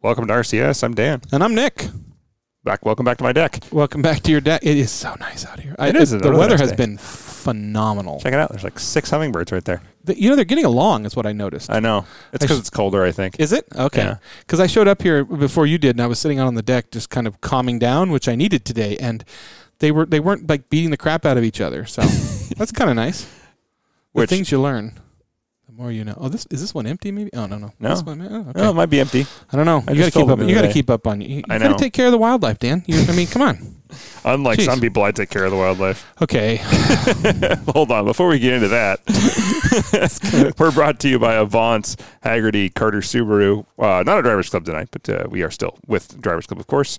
Welcome to RCS. I'm Dan. And I'm Nick. Back. Welcome back to my deck. Welcome back to your deck. It is so nice out here. I, It is. The weather has day. been phenomenal. Check it out. There's like six hummingbirds right there. The- you know, they're getting along, is what I noticed. I know. It's because sh- it's colder. I think. Is it? Okay. Yeah. Because I showed up here before you did, and I was sitting out on the deck just kind of calming down, which I needed today. And they were they weren't like beating the crap out of each other. So that's kind of nice. The Which- things you learn, more you know. Oh, this is this one empty? Maybe. Oh no no. No. This one, oh, okay. Oh, it might be empty. I don't know. I you got to keep up. You got to keep up on you. You got to take care of the wildlife, Dan. You, I mean, come on. Unlike Jeez. some people, I take care of the wildlife. Okay. Hold on. Before we get into that, we're brought to you by Avant, Hagerty, Carter Subaru. Uh, not a drivers club tonight, but uh, we are still with drivers club, of course,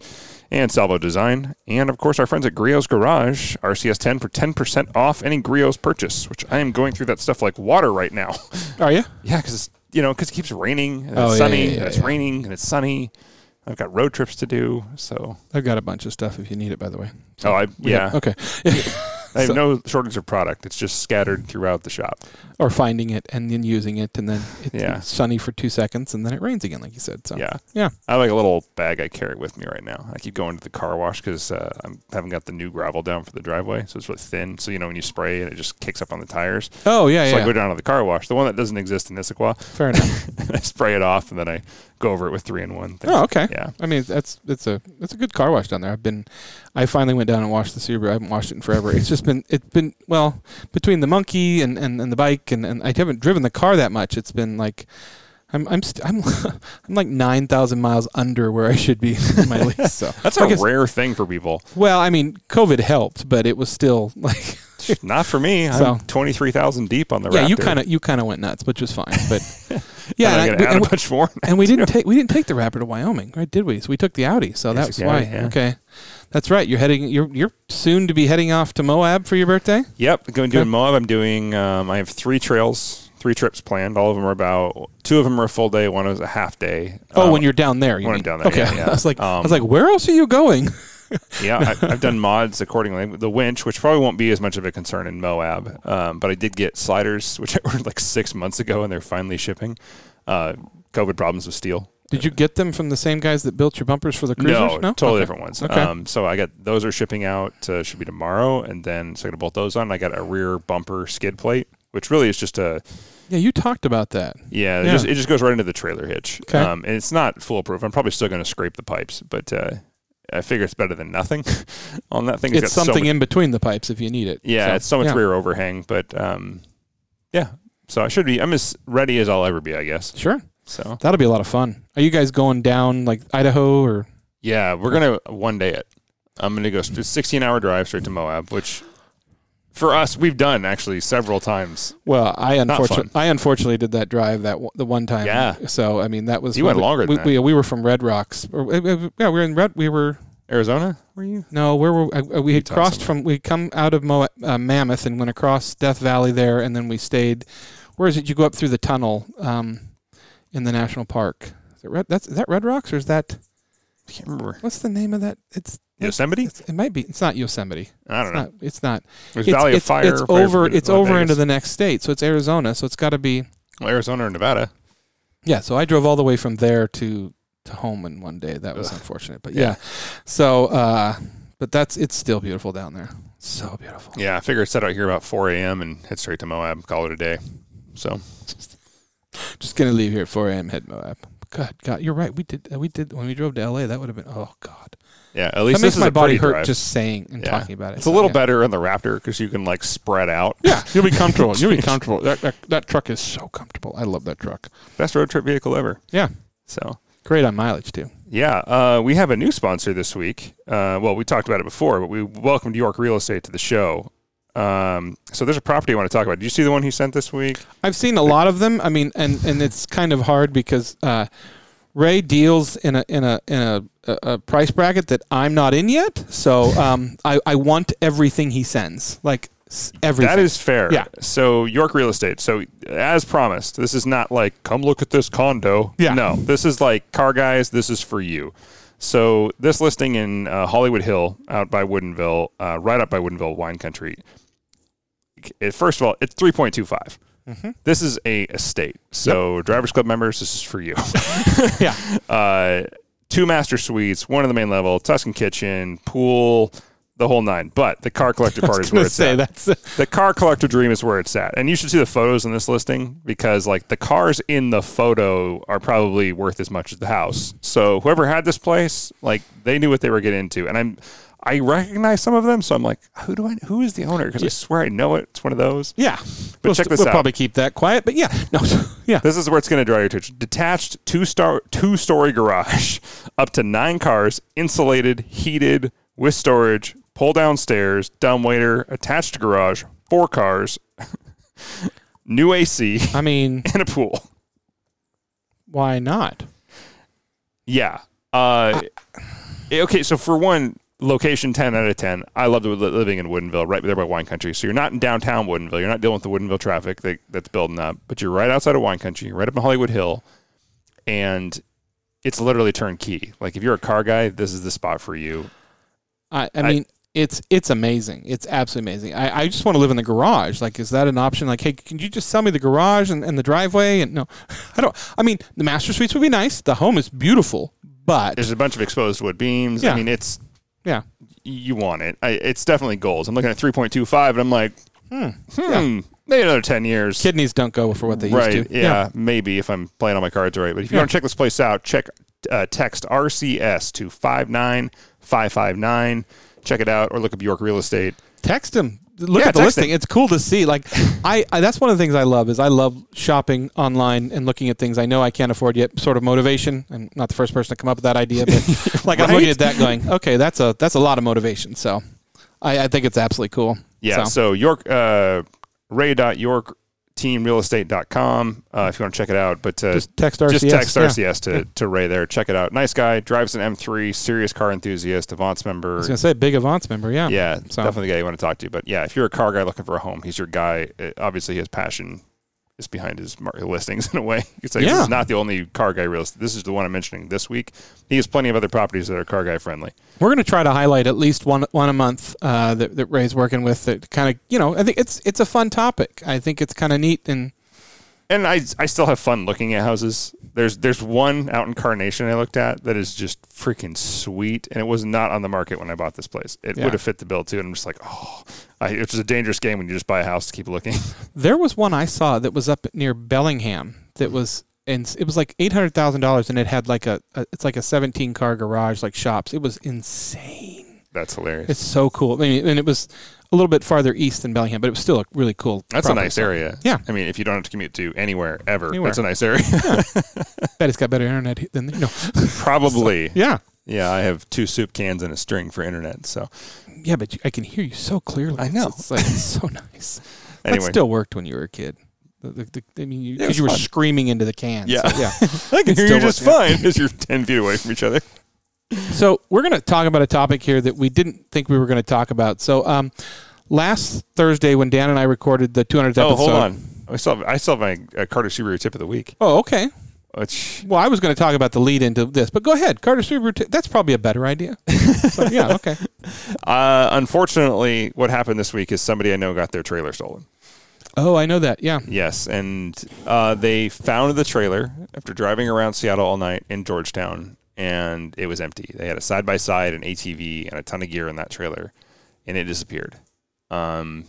and Salvo Design, and of course our friends at Griot's Garage, RCS 10 for 10% off any Griot's purchase. Which I am going through that stuff like water right now. Are you? Yeah, because you know, because it keeps raining and Oh, it's yeah, sunny, yeah, yeah, and it's yeah. raining and it's sunny. I've got road trips to do, so I've got a bunch of stuff if you need it, by the way. oh, I yeah, have- okay. I have so- no shortage of product. It's just scattered throughout the shop. or finding it and then using it, and then it, Yeah. sunny for two seconds, and then it rains again, like you said. So Yeah, Yeah. I have like a little bag I carry with me right now. I keep going to the car wash because uh, I haven't got the new gravel down for the driveway, so it's really thin. So you know when you spray it, it just kicks up on the tires. Oh yeah, yeah. so I yeah. go down to the car wash, the one that doesn't exist in Issaquah, Fair enough. I spray it off, and then I go over it with three in one. Thing. oh, okay. Yeah, I mean, that's it's a it's a good car wash down there. I've been, I finally went down and washed the Subaru. I haven't washed it in forever. It's just been it's been well between the monkey and, and, and the bike and, and I haven't driven the car that much. It's been like. I'm I'm st- I'm I'm like nine thousand miles under where I should be in my lease. So that's a guess- rare thing for people. well, I mean, COVID helped, but it was still like Not for me. I'm twenty three thousand deep on the yeah, you kind of you kind of went nuts, which was fine. But yeah, and and, I- add and a we- more. and we didn't take we didn't take the Raptor to Wyoming, right? Did we? So we took the Audi. So Yes, that's you why. yeah. Okay, that's right. You're heading. You're you're soon to be heading off to Moab for your birthday. Yep, going doing Okay. Moab. I'm doing. Um, I have three trails, three trips planned. All of them are about. Two of them are a full day. One is a half day. Oh, Um, when you're down there. You when I'm down there, Okay. yeah, yeah. I was like, I was Um, like, where else are you going? yeah, I, I've done mods accordingly. The winch, which probably won't be as much of a concern in Moab, um, but I did get sliders, which I ordered like six months ago, and they're finally shipping. Uh, COVID problems with steel. Did you get them from the same guys that built your bumpers for the cruisers? No, totally Okay. different ones. Okay. Um, so I got those are shipping out. Uh, should be tomorrow, and then so I got to bolt those on. I got a rear bumper skid plate, which really is just a Yeah, you talked about that. Yeah, Yeah. It, just, it just goes right into the trailer hitch. Okay. Um, and it's not foolproof. I'm probably still going to scrape the pipes, but uh, I figure it's better than nothing on that thing. It's got so something much- in between the pipes if you need it. yeah, So, it's so much yeah. rear overhang, but um, yeah. So I should be. I'm as ready as I'll ever be, I guess. Sure, So that'll be a lot of fun. Are you guys going down like Idaho or? yeah, we're gonna one day it. I'm gonna go 16 hour drive straight to Moab, which for us we've done actually several times. Well, I unfortunately, I unfortunately did that drive that w- the one time. Yeah. So I mean, that was You went we- longer We, we, we were from Red Rocks. Or, yeah, we were in Red. We were Arizona, were you? no, where were uh, uh, we had Utah crossed somewhere. from? We come out of Mo- uh, Mammoth and went across Death Valley there, and then we stayed. Where is it? You go up through the tunnel um, in the national park. Is it Red? That's is that Red Rocks or is that I can't remember. what's the name of that? It's Yosemite? It's, it might be. It's not Yosemite. I don't It's know. not. It's not. It's, Valley it's, of Fire. It's over. It's over Vegas. into the next state. So it's Arizona. So it's got to be. Well, Arizona or Nevada. Yeah, so I drove all the way from there to to home in one day. That was Ugh. unfortunate, but Yeah. yeah. So, uh, but that's it's still beautiful down there. So beautiful. Yeah, I figured set out here about 4 a.m. and head straight to Moab, call it a day. So Just gonna leave here at 4 a.m. Head Moab. God, God, you're right. We did. We did when we drove to LA. That would have been. Oh God, yeah, at that least makes is my body hurt drive. just saying and Yeah. talking about it. It's a little yeah. better in the Raptor because you can like spread out. Yeah, you'll be comfortable. You'll be comfortable. That, that that truck is so comfortable. I love that truck. Best road trip vehicle ever. Yeah. So Great on mileage too. yeah, uh, we have a new sponsor this week. Uh, well, we talked about it before, but we welcomed York Real Estate to the show. Um, so there's a property I want to talk about. Did you see the one he sent this week? I've seen a lot of them. I mean, and and it's kind of hard because uh, Ray deals in a in a in a, a, price bracket that I'm not in yet. So um, I I want everything he sends, like everything. That is fair. Yeah. So York Real Estate. So as promised, this is not like come look at this condo. Yeah. No, this is like car guys. This is for you. So this listing in uh, Hollywood Hill, out by Woodinville, uh, right up by Woodinville Wine Country. It, first of all, it's three point two five. This is a estate. So drivers club members, this is for you. Yeah. uh, two master suites, one in the main level, Tuscan kitchen, pool, the whole nine. But the car collector part is where it's say at. that's The car collector dream is where it's at. And you should see the photos in this listing because like the cars in the photo are probably worth as much as the house. So whoever had this place, like they knew what they were getting into. And I'm I recognize some of them, so I'm like, who do I who is the owner? Because I swear I know it. It's one of those. yeah. But we'll, check this we'll out. probably keep that quiet, but yeah, no, yeah. This is where it's going to draw your attention. Detached two star two story garage, up to nine cars, insulated, heated, with storage, pull down stairs, dumbwaiter, attached garage, four cars, new AC, I mean, and a pool. why not? Yeah. Uh, eh, okay, so for one, location 10 out of 10. I love living in Woodinville, right there by wine country. So you're not in downtown Woodinville. You're not dealing with the Woodinville traffic that, that's building up, but you're right outside of wine country, right up in Hollywood Hill, and it's literally turnkey. Like if you're a car guy, this is the spot for you. I, I I- mean, it's it's amazing. It's absolutely amazing. I, I just want to live in the garage. Like, is that an option? Like, hey, can you just sell me the garage and, and the driveway? And no, I don't. I mean, the master suites would be nice. The home is beautiful, but There's a bunch of exposed wood beams. Yeah. I mean, it's yeah, you want it. I, it's definitely goals. I'm looking at 3.25, and I'm like, Hmm. hmm, maybe another 10 years. kidneys don't go for what they right. used to. Yeah, maybe if I'm playing all my cards right. But if you Yeah. want to check this place out, check uh, text RCS to 59559. Check it out or look up York Real Estate. text them. Look Yeah, at the text listing. It's cool to see. Like, I, I that's one of the things I love is I love shopping online and looking at things I know I can't afford yet. Sort of motivation. I'm not the first person to come up with that idea, but like I'm looking at that, going, okay, that's a that's a lot of motivation. So, I, I think it's absolutely cool. Yeah. So, So, York, uh, ray.yorkteamrealestate.com uh, if you want to check it out. But uh, just text RCS. just text Yeah. RCS to, to Ray there. Check it out. Nice guy. Drives an M3. Serious car enthusiast. Avance member. I was gonna say big Avance member. Yeah. Yeah, So- definitely the guy you want to talk to. But yeah, if you're a car guy looking for a home, he's your guy. Uh, obviously, has passion is behind his listings in a way. You could say this Yeah. is not the only car guy real estate. This is the one I'm mentioning this week. He has plenty of other properties that are car guy friendly. We're gonna try to highlight at least one one a month uh, that, that Ray's working with. That kind of you know I think it's it's a fun topic. I think it's kind of neat and And I, I still have fun looking at houses. There's there's one out in Carnation I looked at that is just freaking sweet, and it was not on the market when I bought this place. It Yeah. would have fit the bill too, and I'm just like, oh, I, it's just a dangerous game when you just buy a house to keep looking. There was one I saw that was up near Bellingham that was and it was like eight hundred thousand dollars and it had like a, a it's like a seventeen car garage like shops. It was insane. That's hilarious. It's so cool. I mean, and it was a little bit farther east than Bellingham, but it was still a really cool. That's a nice So, area. Yeah. I mean, if you don't have to commute to anywhere ever, Anywhere. that's a nice area. Bet it's got better internet than you know. Probably. yeah, Yeah, I have two soup cans and a string for internet. So yeah, but you, I can hear you so clearly. I know. It's, like, it's so nice. anyway, That still worked when you were a kid. The, the, the, I mean, because was you were screaming into the cans. Yeah. So, yeah. I can hear you just fine because you're ten feet away from each other. So we're going to talk about a topic here that we didn't think we were going to talk about. So um, last Thursday, when Dan and I recorded the 200th Oh, episode. hold on. I still have, I still have my uh, Carter Subaru tip of the week. Oh, okay. Which Well, I was going to talk about the lead into this, but go ahead, Carter Subaru. T- that's probably a better idea. So, yeah. Okay. uh, unfortunately, what happened this week is somebody I know got their trailer stolen. Oh, I know that. Yeah. Yes, and uh, they found the trailer after driving around Seattle all night in Georgetown, and it was empty. They had a side by side, an ATV, and a ton of gear in that trailer, and it disappeared. Um,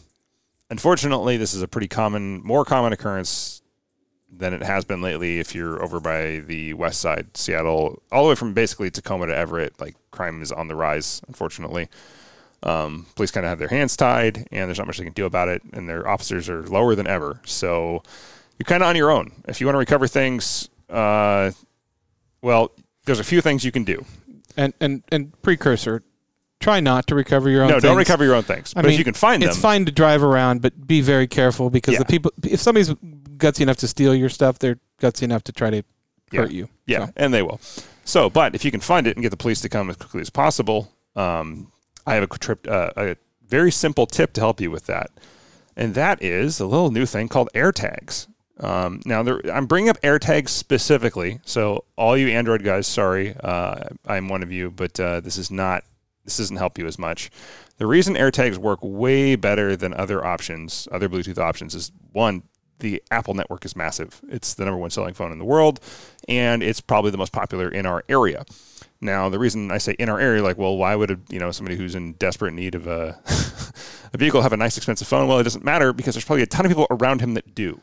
unfortunately, this is a pretty common, more common occurrence than it has been lately. If you're over by the west side, Seattle, all the way from basically Tacoma to Everett, like crime is on the rise. Unfortunately. Um, police kind of have their hands tied, and there's not much they can do about it, and their officers are lower than ever. So you're kind of on your own. If you want to recover things, uh, well, there's a few things you can do. And and and precursor. Try not to recover your own. no, don't things. recover your own things. I but mean, if you can find them, It's fine to drive around, but be very careful because Yeah. the people. If somebody's gutsy enough to steal your stuff, they're gutsy enough to try to Yeah. hurt you. yeah, So, and they will. So, but if you can find it and get the police to come as quickly as possible, um, I have a trip, uh, a very simple tip to help you with that, and that is a little new thing called AirTags. Um, now, there, I'm bringing up AirTags specifically, so all you Android guys, sorry, uh, I'm one of you, but uh, this is not, this doesn't help you as much. The reason AirTags work way better than other options, other Bluetooth options, is one, the Apple network is massive. It's the number one selling phone in the world, and it's probably the most popular in our area. Now, the reason I say in our area, like, well, why would a, you know somebody who's in desperate need of a a vehicle have a nice expensive phone? Well, it doesn't matter because there's probably a ton of people around him that do.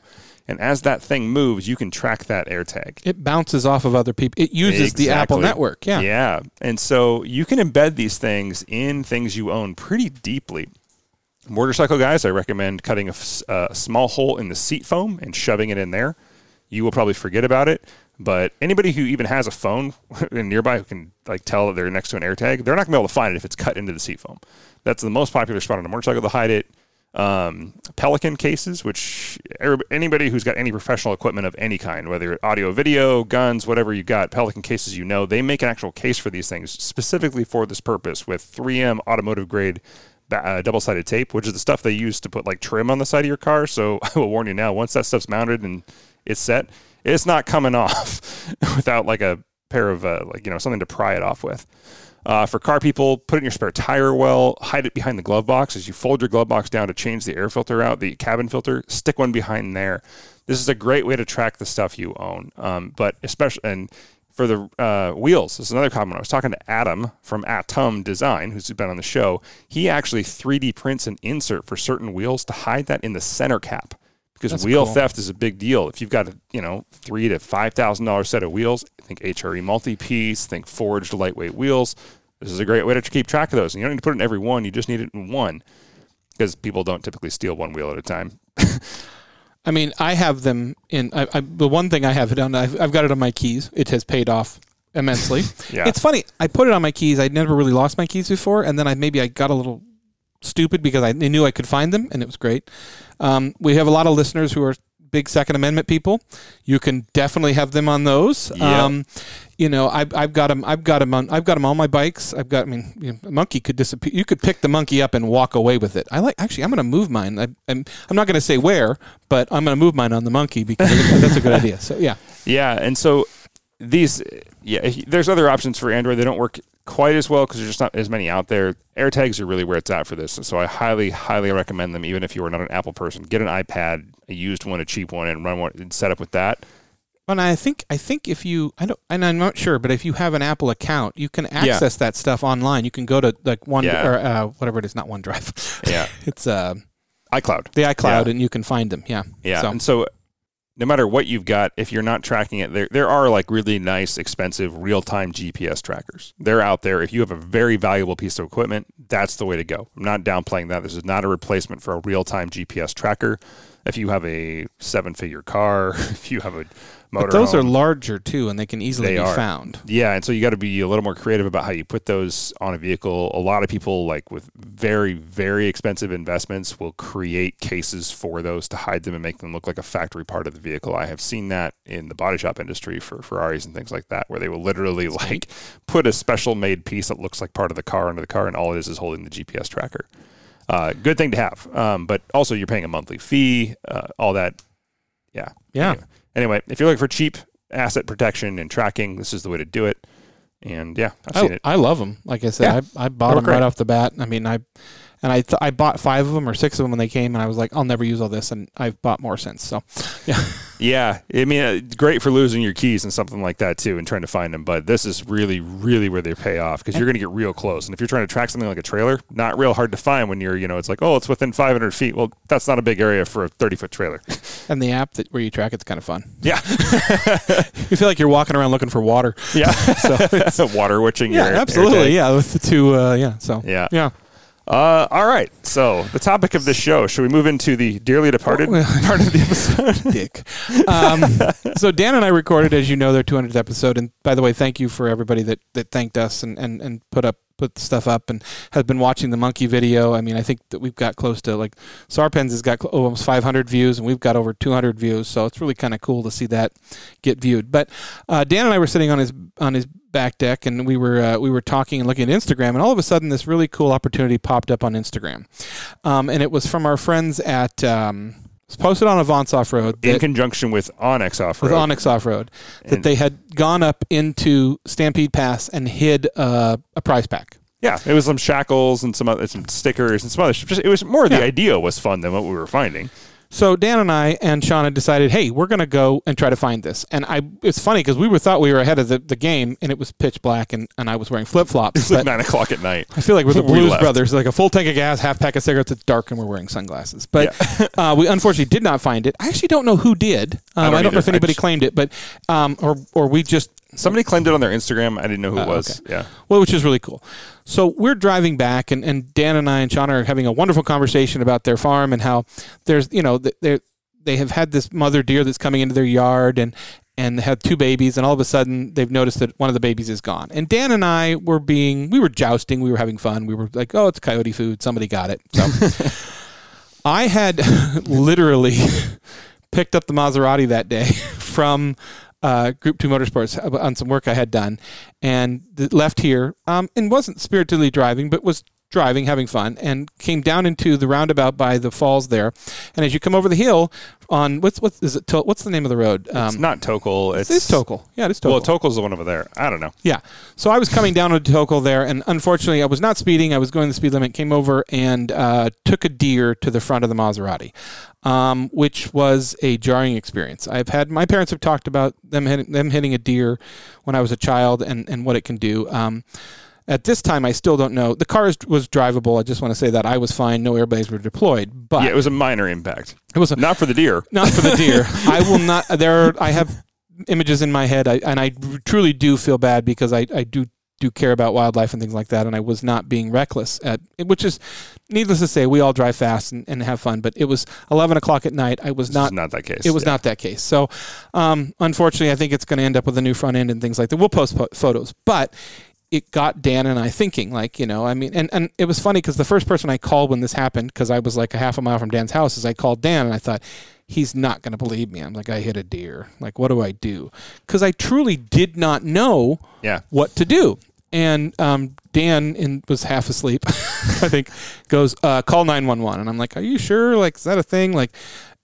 And as that thing moves, you can track that AirTag. It bounces off of other people. It uses the Apple network. Yeah. Yeah. And so you can embed these things in things you own pretty deeply. Motorcycle guys, I recommend cutting a small hole in the seat foam and shoving it in there. You will probably forget about it, but anybody who even has a phone nearby who can like tell that they're next to an AirTag, they're not going to be able to find it if it's cut into the seat foam. That's the most popular spot on a motorcycle to hide it. Um, Pelican cases, which anybody who's got any professional equipment of any kind, whether audio, video, guns, whatever you got, Pelican cases, you know, they make an actual case for these things specifically for this purpose with 3M automotive grade uh, double sided tape, which is the stuff they use to put like trim on the side of your car. So I will warn you now, once that stuff's mounted and it's set, it's not coming off without like a pair of uh, like you know something to pry it off with. Uh, for car people, put it in your spare tire well, hide it behind the glove box. As you fold your glove box down to change the air filter out, the cabin filter, stick one behind there. This is a great way to track the stuff you own. Um, but especially, and for the uh, wheels, this is another comment. I was talking to Adam from Atom Design, who's been on the show. He actually 3D prints an insert for certain wheels to hide that in the center cap because That's wheel cool. theft is a big deal. If you've got a you know three to five thousand dollar set of wheels, think HRE multi piece, think forged lightweight wheels. This is a great way to keep track of those. And you don't need to put it in every one; you just need it in one because people don't typically steal one wheel at a time. I mean, I have them in. I, I, the one thing I have it on, I've, I've got it on my keys. It has paid off immensely. Yeah. It's funny. I put it on my keys. I'd never really lost my keys before, and then I maybe I got a little stupid because I knew I could find them, and it was great. Um, we have a lot of listeners who are big Second Amendment people. You can definitely have them on those. Um, you know, I've, I've got them. I've got them on. I've got them on my bikes. I've got. I mean, you know, a monkey could disappear. You could pick the monkey up and walk away with it. I like. Actually, I'm going to move mine. I, I'm. I'm not going to say where, but I'm going to move mine on the monkey because that's a good idea. So yeah. Yeah, and so these, yeah, there's other options for Android. They don't work quite as well because there's just not as many out there. AirTags are really where it's at for this, and so I highly, highly recommend them. Even if you are not an Apple person, get an iPad, a used one, a cheap one, and run one and set up with that. And I think I think if you I don't and I'm not sure, but if you have an Apple account, you can access that stuff online. You can go to like one Yeah. or uh, whatever it is, not OneDrive. Yeah, it's uh, iCloud. the iCloud, Yeah. and you can find them. Yeah. Yeah, So- and so no matter what you've got, if you're not tracking it, there there are like really nice, expensive real time GPS trackers. They're out there. If you have a very valuable piece of equipment, that's the way to go. I'm not downplaying that. This is not a replacement for a real time GPS tracker. If you have a seven figure car, if you have a motor, But those are larger too, and they can easily They be are. found. yeah, and so you got to be a little more creative about how you put those on a vehicle. A lot of people, like with very, very expensive investments, will create cases for those to hide them and make them look like a factory part of the vehicle. I have seen that in the body shop industry for Ferraris and things like that, where they will literally like put a special made piece that looks like part of the car under the car, and all it is is holding the GPS tracker. Uh, good thing to have, um, but also you're paying a monthly fee, uh, all that. Yeah, Yeah. Anyway, anyway, if you're looking for cheap asset protection and tracking, this is the way to do it. And yeah, I've seen I, it. I love them. Like I said, I, I bought them right off the bat. I mean, I and I th- I bought five of them or six of them when they came, and I was like, I'll never use all this, and I've bought more since. So Yeah, yeah. I mean, uh, great for losing your keys and something like that too, and trying to find them. But this is really, really where they pay off because you're going to get real close. And if you're trying to track something like a trailer, not real hard to find when you're, you know, it's like, oh, it's within 500 feet. Well, that's not a big area for a 30 foot trailer. and the app that where you track it's kind of fun. yeah, You feel like you're walking around looking for water. yeah. so it's a water witching. Yeah, absolutely. Yeah, with the two. Uh, yeah. So Yeah. yeah. Uh, all right. So the topic of this show. Should we move into the dearly departed Well- part of the episode? dick. Um, so Dan and I recorded, as you know, their 200th episode. And by the way, thank you for everybody that, that thanked us and, and, and put up put stuff up and has been watching the monkey video. I mean, I think that we've got close to like Sarpens has got cl- almost 500 views and we've got over 200 views. So it's really kind of cool to see that get viewed. But uh, Dan and I were sitting on his on his back deck and we were uh, we were talking and looking at Instagram and all of a sudden this really cool opportunity popped up on Instagram, um, and it was from our friends at. Um, it's posted on Avance Off Road. In conjunction with Onyx Off with Road. Onyx Off Road that And- they had gone up into Stampede Pass and hid uh, a prize pack. Yeah, it was some shackles and some other, some stickers and some other. Just it was more Yeah. the idea was fun than what we were finding. So Dan and I and Shauna decided, hey, we're going to go and try to find this. And I, it's funny because we were thought we were ahead of the, the game, and it was pitch black, and, and I was wearing flip flops. It's like nine o'clock at night. I feel like we're the Blues left. Brothers, like a full tank of gas, half pack of cigarettes. It's dark, and we're wearing sunglasses. But uh, we unfortunately did not find it. I actually don't know who did. Um, I don't don't, know either. if anybody just- claimed it, but um, or or we just Somebody claimed it on their Instagram. I didn't know who it Oh, was. okay. Yeah. well, which is really cool. So we're driving back, and, and Dan and I and Sean are having a wonderful conversation about their farm and how there's, you know, they they have had this mother deer that's coming into their yard and and they had two babies, and all of a sudden they've noticed that one of the babies is gone. And Dan and I were being, we were jousting, we were having fun, we were like, oh, it's coyote food, somebody got it. So I had literally picked up the Maserati that day from uh, Group Two Motorsports on some work I had done, and left here um, and wasn't spiritedly driving, but was driving, having fun, and came down into the roundabout by the falls there. And as you come over the hill on what's what's is it? To, what's the name of the road? Um, It's not Tokel. It's, it's Tokul. Yeah, it is Tokul. Well, Tokal's the one over there. I don't know. Yeah. So I was coming down to Tokul there, and unfortunately, I was not speeding. I was going the speed limit, came over and uh, took a deer to the front of the Maserati, um, which was a jarring experience. I've had my parents have talked about them hitting, them hitting a deer when I was a child and, and what it can do. Um, at this time, I still don't know. The car was drivable. I just want to say that I was fine. No airbags were deployed, but Yeah, it was a minor impact. it was a, Not for the deer. not for the deer. I will not. There, are, I have images in my head, I, and I truly do feel bad because I, I do do care about wildlife and things like that, and I was not being reckless. At which is, needless to say, we all drive fast and, and have fun, but it was eleven o'clock at night. I was This not. not that case. It was Yeah. not that case. So, um, unfortunately, I think it's going to end up with a new front end and things like that. We'll post po- photos, but it got Dan and I thinking, like, you know, I mean, and, and it was funny because the first person I called when this happened, because I was like a half a mile from Dan's house, is I called Dan and I thought, he's not going to believe me. I'm like, I hit a deer. Like, what do I do? Because I truly did not know Yeah. what to do. And um, Dan in, was half asleep, I think, goes, uh, call 911. And I'm like, are you sure? Like, is that a thing? Like,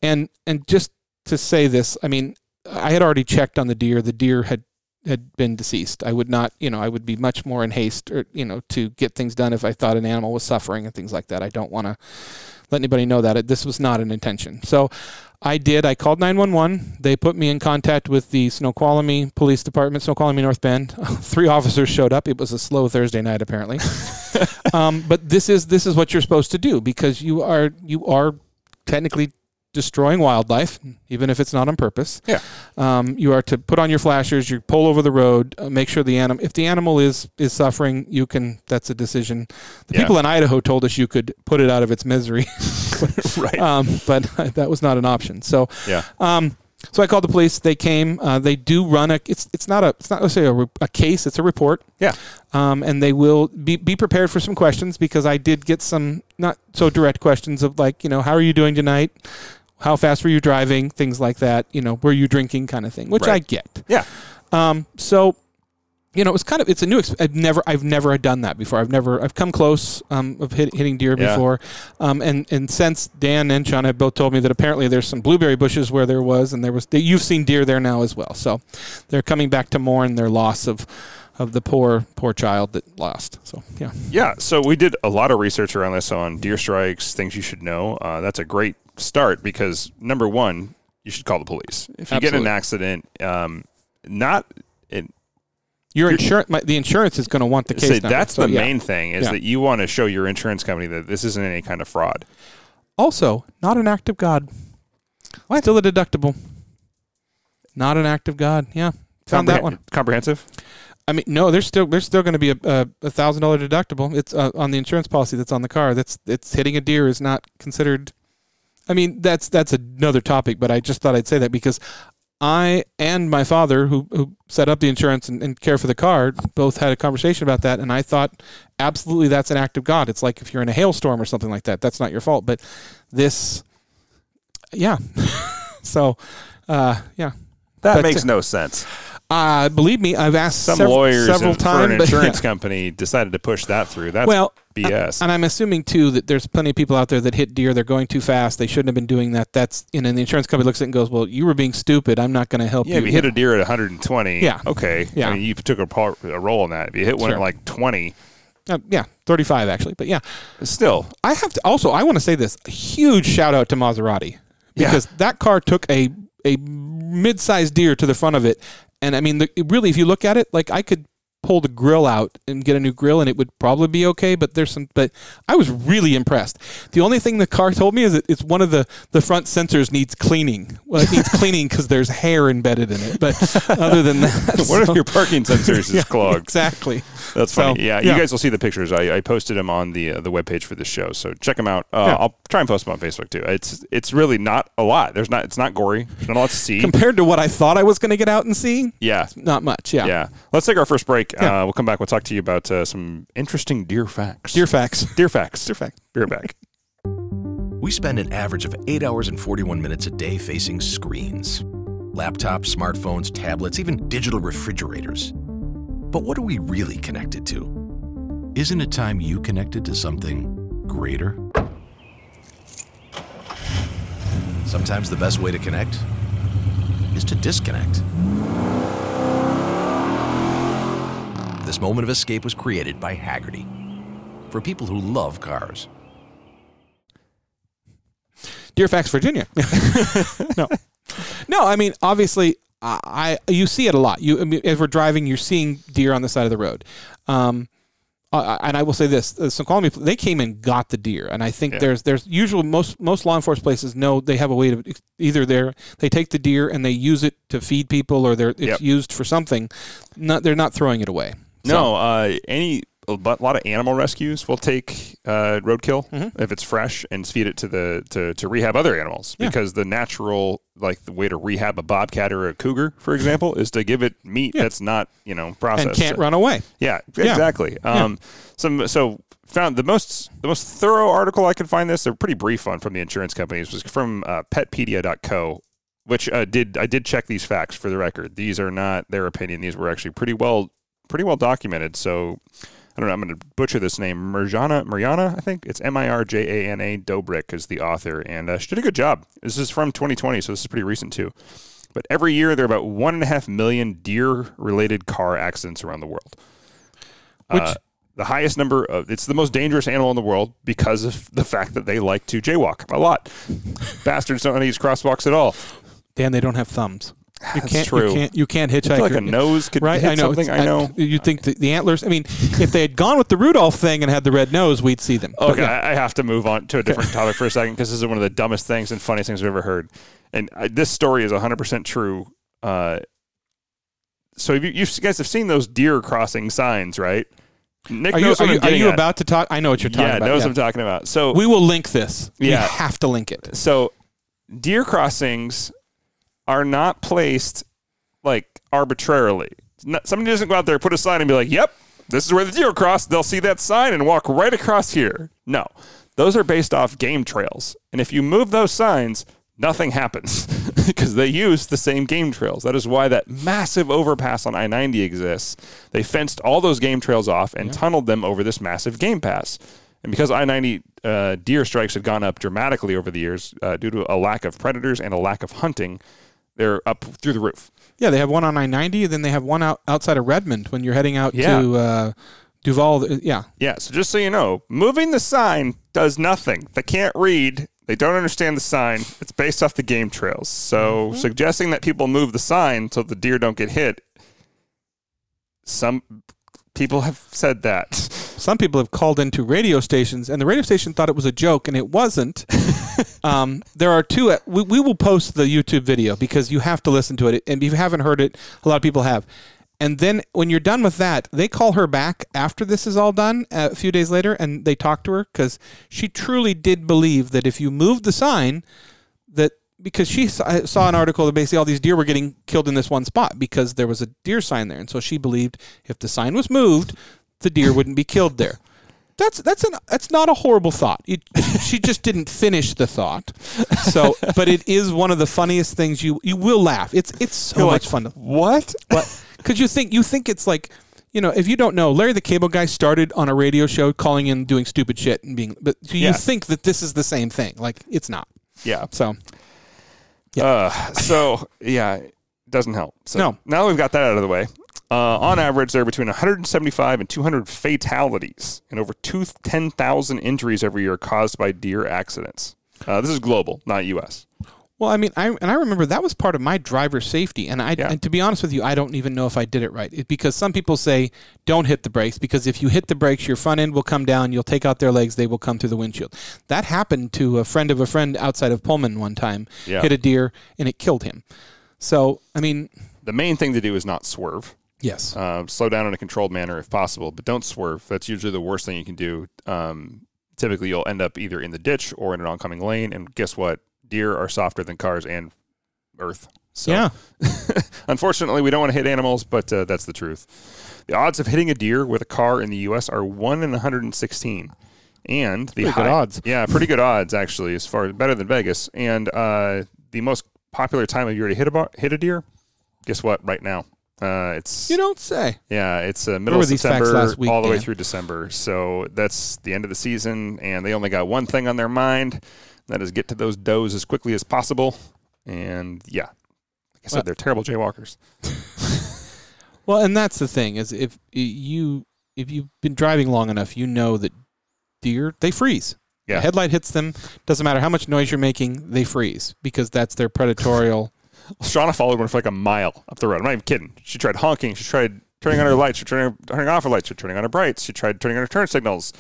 and, and just to say this, I mean, I had already checked on the deer. The deer had, had been deceased. I would not, you know, I would be much more in haste or, you know, to get things done if I thought an animal was suffering and things like that. I don't want to let anybody know that. It, this was not an intention. So I did. I called 911. They put me in contact with the Snoqualmie Police Department, Snoqualmie North Bend. Three officers showed up. It was a slow Thursday night, apparently. um, but this is this is what you're supposed to do because you are you are technically destroying wildlife, even if it's not on purpose. Yeah. Um, you are to put on your flashers. You pull over the road. Uh, make sure the animal. If the animal is is suffering, you can. That's a decision. The Yeah. people in Idaho told us you could put it out of its misery. right. um, but that was not an option. So, yeah. um, so I called the police. They came. Uh, they do run a. It's it's not a. It's not necessarily a, re- a case. It's a report. Yeah. Um, and they will be be prepared for some questions because I did get some not so direct questions of like you know how are you doing tonight, how fast were you driving, things like that. You know were you drinking kind of thing, which I get. Yeah. Um, so, you know, it was kind of it's a new. Exp- I've never I've never done that before. I've never I've come close um, of hit, hitting deer Yeah. before, um, and and since Dan and Sean have both told me that apparently there's some blueberry bushes where there was, and there was you've seen deer there now as well. So, they're coming back to mourn their loss of of the poor poor child that lost. So yeah, Yeah, so we did a lot of research around this on deer strikes, things you should know. Uh, that's a great start because number one, you should call the police if you get in an accident. Um, not it, your insurance the insurance is going to want the case say number. that's So, the yeah. main thing is Yeah. that you want to show your insurance company that this isn't any kind of fraud. Also, not an act of God. Still a deductible. Not an act of God. Yeah, found that one. comprehensive. I mean, no, there's still there's still going to be a a a thousand dollar deductible. It's uh, on the insurance policy that's on the car. That's it's hitting a deer is not considered. I mean, that's that's another topic, but I just thought I'd say that because I and my father, who who set up the insurance and, and care for the car, both had a conversation about that, and I thought absolutely that's an act of God. It's like if you're in a hailstorm or something like that, that's not your fault. But this, yeah, so uh, yeah. That But- makes no sense. Uh, believe me, I've asked Some several, lawyers several for times. an insurance company decided to push that through. That's well, BS. and I'm assuming too that there's plenty of people out there that hit deer. They're going too fast. They shouldn't have been doing that. That's you know, and the insurance company looks at it and goes, "Well, you were being stupid. I'm not going to help yeah, you." if you hit a deer at 120, Yeah. okay. Yeah. I mean, you took a, part, a role in that. If you hit one Sure. at like 20, Uh, yeah, 35 actually, but yeah. still, I have to also. I want to say this: a huge shout out to Maserati Yeah. because that car took a a mid-sized deer to the front of it, and I mean, the, really, if you look at it, like I could pull the grill out and get a new grill and it would probably be okay but there's some but i was really impressed the only thing the car told me is that it's one of the the front sensors needs cleaning well it needs cleaning because there's hair embedded in it but other than that One so- of your parking sensors is clogged. exactly That's So, funny. yeah, yeah. you guys will see the pictures. I, I posted them on the uh, the webpage for this show, so check them out. Uh, Yeah. I'll try and post them on Facebook too. It's it's really not a lot. There's not. It's not gory. There's not a lot to see. compared to what i thought i was going to get out and see yeah. not much yeah, Yeah. Let's take our first break. Yeah. Uh, we'll come back. We'll talk to you about uh, some interesting deer facts. deer facts Deer facts. Deer facts. Be right back. We spend an average of 8 hours and 41 minutes a day facing screens laptops, smartphones, tablets, even digital refrigerators. But what are we really connected to? Isn't it time you connected to something greater? Sometimes the best way to connect is to disconnect. This moment of escape was created by Hagerty for people who love cars. Deer Facts, Virginia. no, no. I mean, obviously, I, I you see it a lot. You I mean, as we're driving, you're seeing deer on the side of the road. Um, uh, and I will say this: uh, Snoqualmie, they came and got the deer, and I think Yeah. there's there's usual most most law enforcement places know they have a way to either they they take the deer and they use it to feed people, or they're it's Yep. used for something. Not they're not throwing it away. No, uh, any a lot of animal rescues will take uh, roadkill Mm-hmm. if it's fresh and feed it to the to, to rehab other animals Yeah. because the natural like the way to rehab a bobcat or a cougar, for example, is to give it meat Yeah. that's not you know processed and can't run away. Yeah, Yeah. exactly. Um, some so found the most the most thorough article I could find. This they're pretty brief on from the insurance companies was from uh, Petpedia.co, which uh, did I did check these facts for the record. These are not their opinion. These were actually pretty well pretty well documented. So. I don't know. I'm going to butcher this name. Mirjana, Mirjana, I think it's M I R J A N A Dobrik is the author, and uh, she did a good job. This is from 2020, so this is pretty recent too. But every year there are about one and a half million deer-related car accidents around the world. Which Uh, the highest number of it's the most dangerous animal in the world because of the fact that they like to jaywalk a lot. Bastards don't use crosswalks at all. Dan, they don't have thumbs. You can't. true. You can't. You can't I hitchhike. like a nose could right? hit I know. something. I know. You think the, the antlers? I mean, if they had gone with the Rudolph thing and had the red nose, we'd see them. Okay, yeah. I I have to move on to a different topic for a second because this is one of the dumbest things and funniest things I've ever heard. And I, this story is 100% true. Uh, so you, you guys have seen those deer crossing signs, right? Nick Are you, are you, are you about to talk? I know what you're talking yeah, about. knows yeah. what I'm talking about. So We will link this. Yeah. We have to link it. so deer crossings are not placed like arbitrarily. Not- somebody doesn't go out there, put a sign, and be like, "Yep, this is where the deer cross." They'll see that sign and walk right across here. No, those are based off game trails, and if you move those signs, nothing happens because they use the same game trails. That is why that massive overpass on I-90 exists. They fenced all those game trails off and tunneled them over this massive game pass. And because I 90 uh, deer strikes had gone up dramatically over the years uh, due to a lack of predators and a lack of hunting, they're up through the roof. Yeah, they have one on I-90, then they have one out outside of Redmond when you're heading out Yeah. to uh, Duvall. Uh, Yeah, Yeah, so just so you know, moving the sign does nothing. They can't read. They don't understand the sign. It's based off the game trails. So suggesting that people move the sign so the deer don't get hit, some people have said that. some people have called into radio stations, and the radio station thought it was a joke, and it wasn't. um, there are two. We, we will post the YouTube video because you have to listen to it, and if you haven't heard it, a lot of people have. And then when you're done with that, they call her back after this is all done a few days later, and they talk to her because she truly did believe that if you moved the sign, that because she saw an article that basically all these deer were getting killed in this one spot because there was a deer sign there, and so she believed if the sign was moved, the deer wouldn't be killed there. That's that's an that's not a horrible thought. It, she just didn't finish the thought. So, but it is one of the funniest things. You you will laugh. It's it's so You're much like, fun to What? but because you think you think it's like you know if you don't know Larry the Cable Guy started on a radio show calling in doing stupid shit and being but so you Yeah. think that this is the same thing like it's not Yeah. so Uh, so yeah, it doesn't help. So No. now that we've got that out of the way. Uh, on average, there are between 175 and 200 fatalities and over two, 10,000 injuries every year caused by deer accidents. Uh, this is global, not U.S. Well, I mean, I and I remember that was part of my driver safety, and I Yeah. and to be honest with you, I don't even know if I did it right It- because some people say don't hit the brakes because if you hit the brakes, your front end will come down, you'll take out their legs, they will come through the windshield. That happened to a friend of a friend outside of Pullman one time. Yeah. Hit a deer and it killed him. So I mean, The main thing to do is not swerve. Yes, Uh, slow down in a controlled manner if possible, but don't swerve. That's usually the worst thing you can do. Um, typically, you'll end up either in the ditch or in an oncoming lane. And guess what? Deer are softer than cars and earth. So, yeah, unfortunately, we don't want to hit animals, but uh, that's the truth. The odds of hitting a deer with a car in the U.S. are one in 116, and the Pretty good odds. Yeah, pretty good odds actually, as far as better than Vegas. And uh, the most popular time of year to hit a bar, hit a deer. Guess what? Right now, uh, it's you don't say. yeah, it's uh, middle of September week, all the way through December. So that's the end of the season, and they only got one thing on their mind. That is get to those does as quickly as possible. And yeah, like I said, Well- they're terrible jaywalkers. Well, and that's the thing is if you if you've been driving long enough, you know that deer they freeze. Yeah. The headlight hits them. Doesn't matter how much noise you're making, they freeze because that's their predatorial. Shauna followed one for like a mile up the road. I'm not even kidding. She tried honking. She tried turning on her lights. She tried turning off her lights. She tried turning on her brights. She tried turning on her turn signals.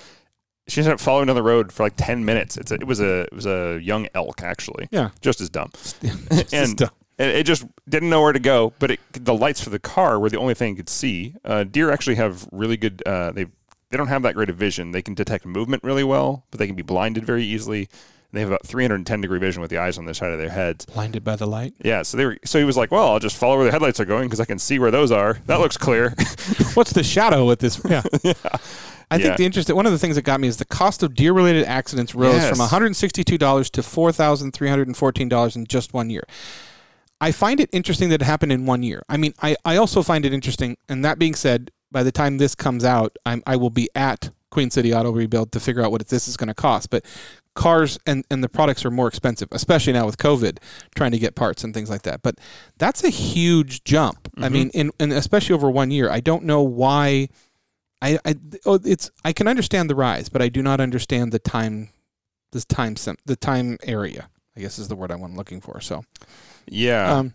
She ended up following down the road for like ten minutes. It's a, it was a it was a young elk actually. Yeah. just as dumb. Just and dumb. it, it just didn't know where to go. But it, the lights for the car were the only thing it could see. Uh, deer actually have really good. Uh, they they don't have that great of vision. They can detect movement really well, but they can be blinded very easily. They have about 310 degree vision with the eyes on the side of their heads. blinded by the light. Yeah, so they were. So he was like, "Well, I'll just follow where the headlights are going because I can see where those are. That looks clear." What's the shadow with this? Yeah. I Yeah. think the interesting one of the things that got me is the cost of deer related accidents rose Yes. from $162 to $4,314 in just one year. I find it interesting that it happened in one year. I mean, I, I also find it interesting, and that being said, by the time this comes out, I'm, I will be at Queen City Auto Rebuild to figure out what this is going to cost. But cars and, and the products are more expensive, especially now with COVID, trying to get parts and things like that. But that's a huge jump. I mean, in, and especially over one year, I don't know why. I, I oh, it's I can understand the rise, but I do not understand the time, this time the time area. I guess is the word I'm looking for. So, yeah, um,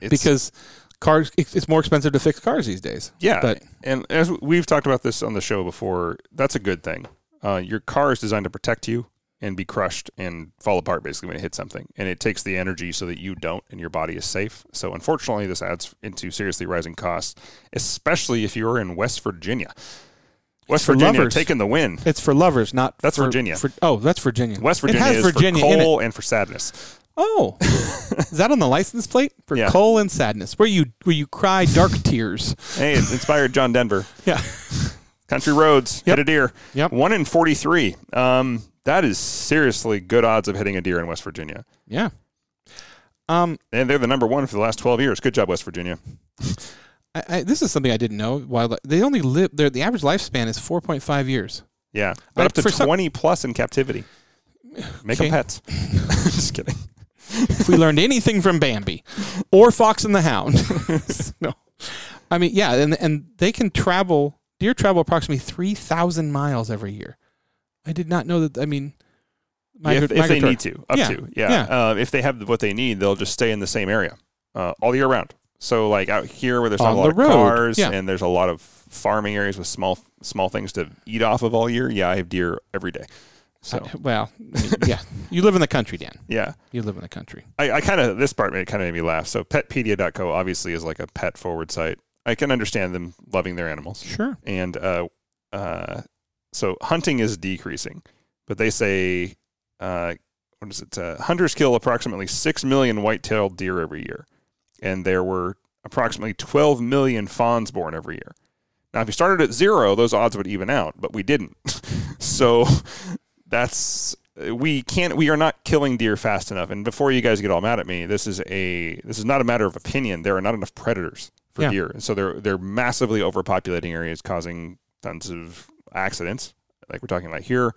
it's- because cars, it's it's more expensive to fix cars these days. yeah, but- and as we've talked about this on the show before, that's a good thing. Uh, your car is designed to protect you and be crushed and fall apart basically when it hits something, and it takes the energy so that you don't and your body is safe. So unfortunately, this adds into seriously rising costs, especially if you're in West Virginia. West Virginia lovers. taking the win. It's for lovers, not That's for, Virginia. For, oh, that's Virginia. West Virginia is Virginia for coal and for sadness. Oh, is that on the license plate for Yeah. coal and sadness? Where you where you cry dark tears? Hey, it inspired John Denver. Yeah. Country roads, Yep. hit a deer. Yep. One in 43. Um, that is seriously good odds of hitting a deer in West Virginia. Yeah. Um, And they're the number one for the last 12 years. Good job, West Virginia. I, I, this is something I didn't know. Wild, they only live. Their the average lifespan is four point five years. Yeah. But I- up to for some- 20 plus in captivity. Make Okay. them pets. Just kidding. if we learned anything from Bambi or Fox and the Hound. no. I mean, yeah, and and they can travel. Deer travel approximately three thousand miles every year. I did not know that. I mean, if, migra- if they need to, up Yeah, to. Yeah. yeah. Uh, if they have what they need, they'll just stay in the same area uh, all year round. So, like out here where there's not On a lot of road, cars yeah. and there's a lot of farming areas with small small things to eat off of all year, yeah, I have deer every day. So, Uh, well, yeah, you live in the country, Dan. yeah. You live in the country. I, I kind of this part made kind of made me laugh. So petpedia.co obviously is like a pet forward site. I can understand them loving their animals, Sure. and uh, uh, so hunting is decreasing, but they say uh, what is it? Uh, hunters kill approximately six million white-tailed deer every year, and there were approximately 12 million fawns born every year. Now, if you started at zero, those odds would even out, but we didn't. so that's we can't we are not killing deer fast enough. And before you guys get all mad at me, this is a this is not a matter of opinion. There are not enough predators for Yeah. deer, and so they're they're massively overpopulating areas, causing tons of accidents, like we're talking about here.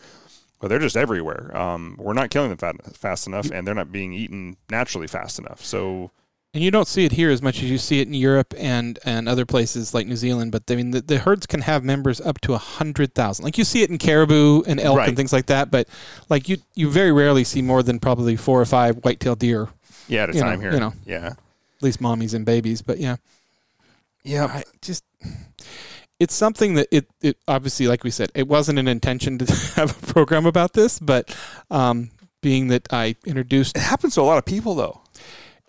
But they're just everywhere. Um, we're not killing them fat, fast enough, and they're not being eaten naturally fast enough. So And you don't see it here as much as you see it in Europe and, and other places like New Zealand. But I mean, the, the herds can have members up to a hundred thousand. Like you see it in caribou and elk Right. and things like that. But like you, you very rarely see more than probably four or five white-tailed deer, Yeah, at a You know- time here. you know. Yeah. at least mommies and babies. But yeah, Yeah. I just it's something that it, it obviously like we said it wasn't an intention to have a program about this but um, being that i introduced It happens to a lot of people though.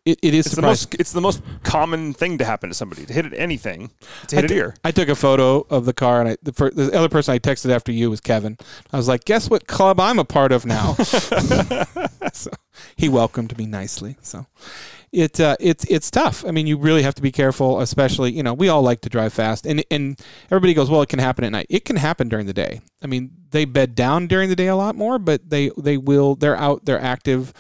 it, it is It's the most it's the most common thing to happen to somebody. To hit at anything, to I hit a deer. I took a photo of the car, and I, the, the other person I texted after you was Kevin. I was like, "Guess what club I'm a part of now?" so he welcomed me nicely. So it uh, it's it's tough. I mean, you really have to be careful, especially you know we all like to drive fast, and and everybody goes, "Well, it can happen at night." It can happen during the day. I mean, they bed down during the day a lot more, but they they will they're out, they're active.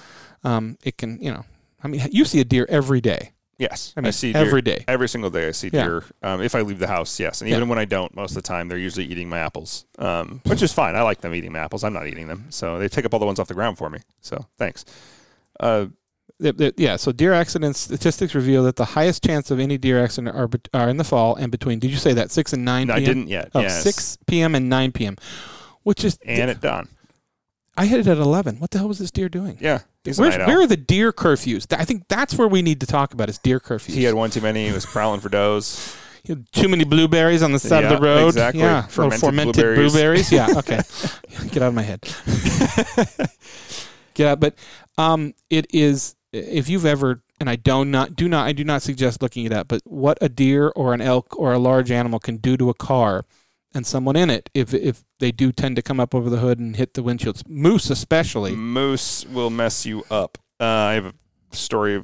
Um, it can you know. I mean, you see a deer every day. Yes, I mean, see deer every day. Every single day, I see Yeah. deer. Um, if I leave the house, yes, and Yeah. even when I don't, most of the time they're usually eating my apples, um, which is fine. I like them eating my apples. I'm not eating them, so they take up all the ones off the ground for me. So thanks. Uh, yeah, so deer accident statistics reveal that the highest chance of any deer accident are, are in the fall and between. Did you say that six and nine? no, I didn't yet. Oh, yes. 6 p.m. and nine p.m. Which is and at dawn. I hit it at eleven. What the hell was this deer doing? Yeah, where are the deer curfews? I think that's where we need to talk about is deer curfews. He had one too many. He was prowling for does. Too many blueberries on the side of the road. exactly. Yeah, Fermented fermented blueberries. blueberries. Yeah, okay. Get out of my head. Get out. But um, it is if you've ever and I do not do not I do not suggest looking it up. But what a deer or an elk or a large animal can do to a car and someone in it if if they do tend to come up over the hood and hit the windshields, moose especially. Moose will mess you up. Uh, I have a story.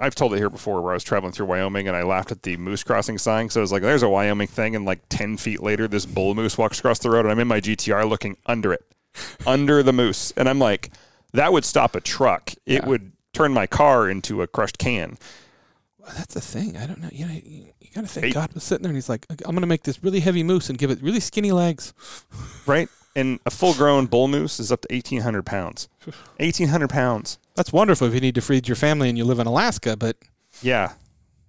I've told it here before where I was traveling through Wyoming and I laughed at the moose crossing sign. So I was like, there's a Wyoming thing. And like 10 feet later, this bull moose walks across the road and I'm in my GTR looking under it, under the moose. And I'm like, that would stop a truck. It Yeah. would turn my car into a crushed can. Well, That's the thing. I don't know. You know, you, you got to think. God was sitting there and he's like, I'm going to make this really heavy moose and give it really skinny legs. Right? And a full grown bull moose is up to 1,800 pounds. 1,800 pounds. That's wonderful if you need to feed your family and you live in Alaska, but Yeah.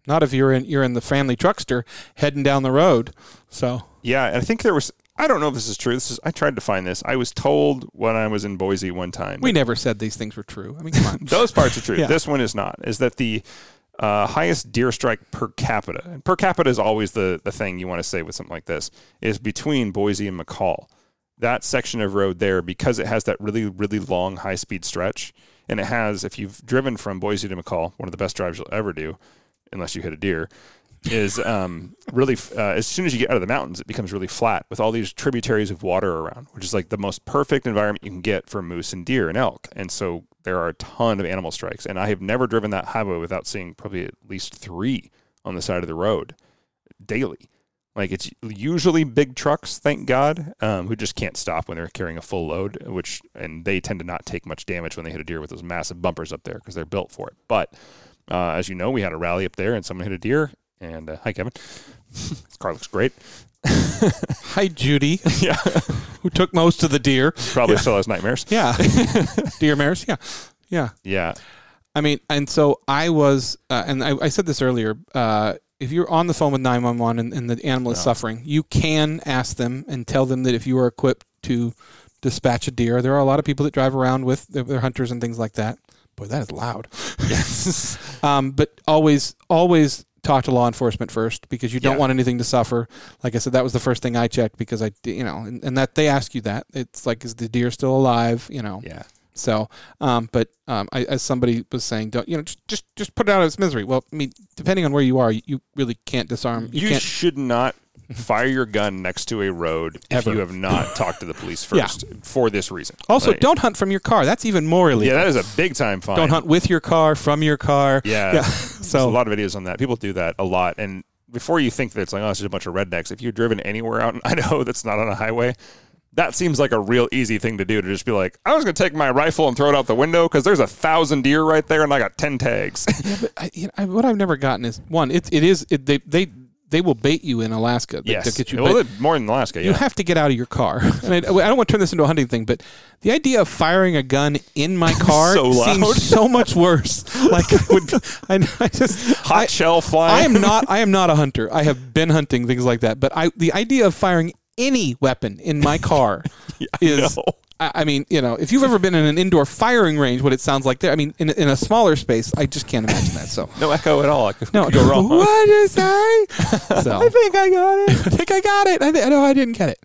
not if you're in you're in the family truckster heading down the road. So Yeah, and I think there was. I don't know if this is true. This is. I tried to find this. I was told when I was in Boise one time. we never said these things were true. I mean, come on. those parts are true. Yeah. This one is not. Is that the uh, highest deer strike per capita? And per capita is always the the thing you want to say with something like this. Is between Boise and McCall. That section of road there, because it has that really really long high speed stretch, and it has. If you've driven from Boise to McCall, one of the best drives you'll ever do, unless you hit a deer. Is um, really uh, as soon as you get out of the mountains, it becomes really flat with all these tributaries of water around, which is like the most perfect environment you can get for moose and deer and elk. And so there are a ton of animal strikes, and I have never driven that highway without seeing probably at least three on the side of the road daily. Like it's usually big trucks, thank God, um, who just can't stop when they're carrying a full load, which and they tend to not take much damage when they hit a deer with those massive bumpers up there because they're built for it. But uh, as you know, we had a rally up there and someone hit a deer. And uh, hi, Kevin. this car looks great. Hi, Judy, yeah, who took most of the deer. probably still has nightmares. Yeah, deer mares. Yeah, yeah. Yeah, I mean, and so I was, uh, and I, I said this earlier. Uh, if you're on the phone with 911 and, and the animal is No. suffering, you can ask them and tell them that if you are equipped to dispatch a deer, there are a lot of people that drive around with their, their hunters and things like that. Boy, that is loud. yes, Um, but always, always talk to law enforcement first because you don't Yeah. want anything to suffer. Like I said, that was the first thing I checked because I, you know, and, and that they ask you that. It's like, is the deer still alive? You know. yeah. So, um, but um, I, as somebody was saying, don't you know, just just just put it out of its misery. Well, I mean, depending on where you are, you, really can't disarm. You, You, can't. should not fire your gun next to a road Ever. if you have not talked to the police Yeah. first for this reason. also, Like, don't hunt from your car. That's even more illegal. Yeah, that is a big time fine. don't hunt with your car, from your car. Yeah. Yeah. There's So a lot of videos on that. People do that a lot. And before you think that it's like, oh, it's just a bunch of rednecks, if you've driven anywhere out in Idaho that's not on a highway, that seems like a real easy thing to do to just be like, I was going to take my rifle and throw it out the window because there's a thousand deer right there and I got 10 tags. yeah, but I, you know, I, what I've never gotten is one. It it is it, they they they will bait you in Alaska. They- yes. they'll get you well, more than Alaska. Yeah. You have to get out of your car. And I, I don't want to turn this into a hunting thing, but the idea of firing a gun in my car So seems so much worse. Like I would, I, I just Hot I, shell flying. I am not. I am not a hunter. I have been hunting things like that, but I the idea of firing any weapon in my car is. I I mean, you know, if you've ever been in an indoor firing range, what it sounds like there. I mean, in, a- in a smaller space, I just can't imagine that. So no echo at all. I could, no, could go wrong. what did you say? So I think I got it. I think I got it. I, th- no, I didn't get it.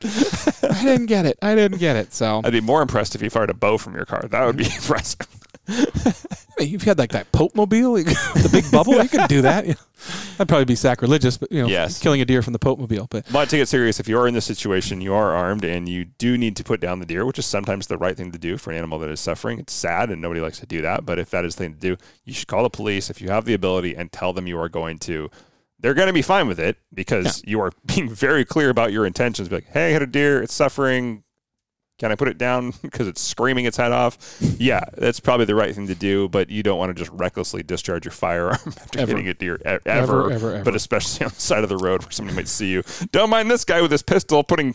I didn't get it. I didn't get it. So I'd be more impressed if you fired a bow from your car. That would be impressive. I mean, you've had like that Pope mobile, the big bubble. You could do that. You know. That'd probably be sacrilegious, but you know, Yes. killing a deer from the Pope mobile. But But to get serious, if you are in this situation, you are armed and you do need to put down the deer, which is sometimes the right thing to do for an animal that is suffering. It's sad and nobody likes to do that. But if that is the thing to do, you should call the police if you have the ability and tell them you are going to. They're going to be fine with it because you are being very clear about your intentions. Be like, hey, I had a deer, it's suffering. Can I put it down because it's screaming its head off? Yeah, that's probably the right thing to do, but you don't want to just recklessly discharge your firearm after Ever. hitting a deer e- ever, Ever, ever, ever. But especially on the side of the road where somebody might see you. Don't mind this guy with his pistol putting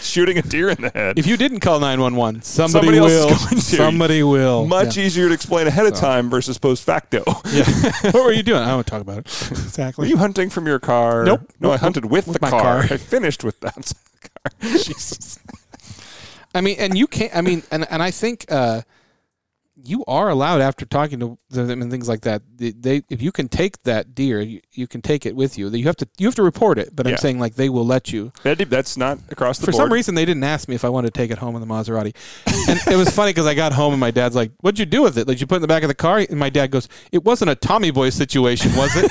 shooting a deer in the head. if you didn't call nine one one, somebody, Somebody will. to. Somebody will. Much Yeah. easier to explain ahead of So. time versus post facto. Yeah. what were you doing? I don't want to talk about it. exactly. Were you hunting from your car? Nope. No, I hunted with, With the car. car. I finished with that car. Jesus. I mean, and you can't. I mean, and and I think uh, you are allowed after talking to them and things like that. They, they if you can take that deer, you, you can take it with you. You have to you have to report it. But Yeah. I'm saying like they will let you. That- That's not across the For board. some reason, they didn't ask me if I wanted to take it home in the Maserati, and it was funny because I got home and my dad's like, "What'd you do with it? Like you put it in the back of the car?" And my dad goes, "It wasn't a Tommy Boy situation, was it?"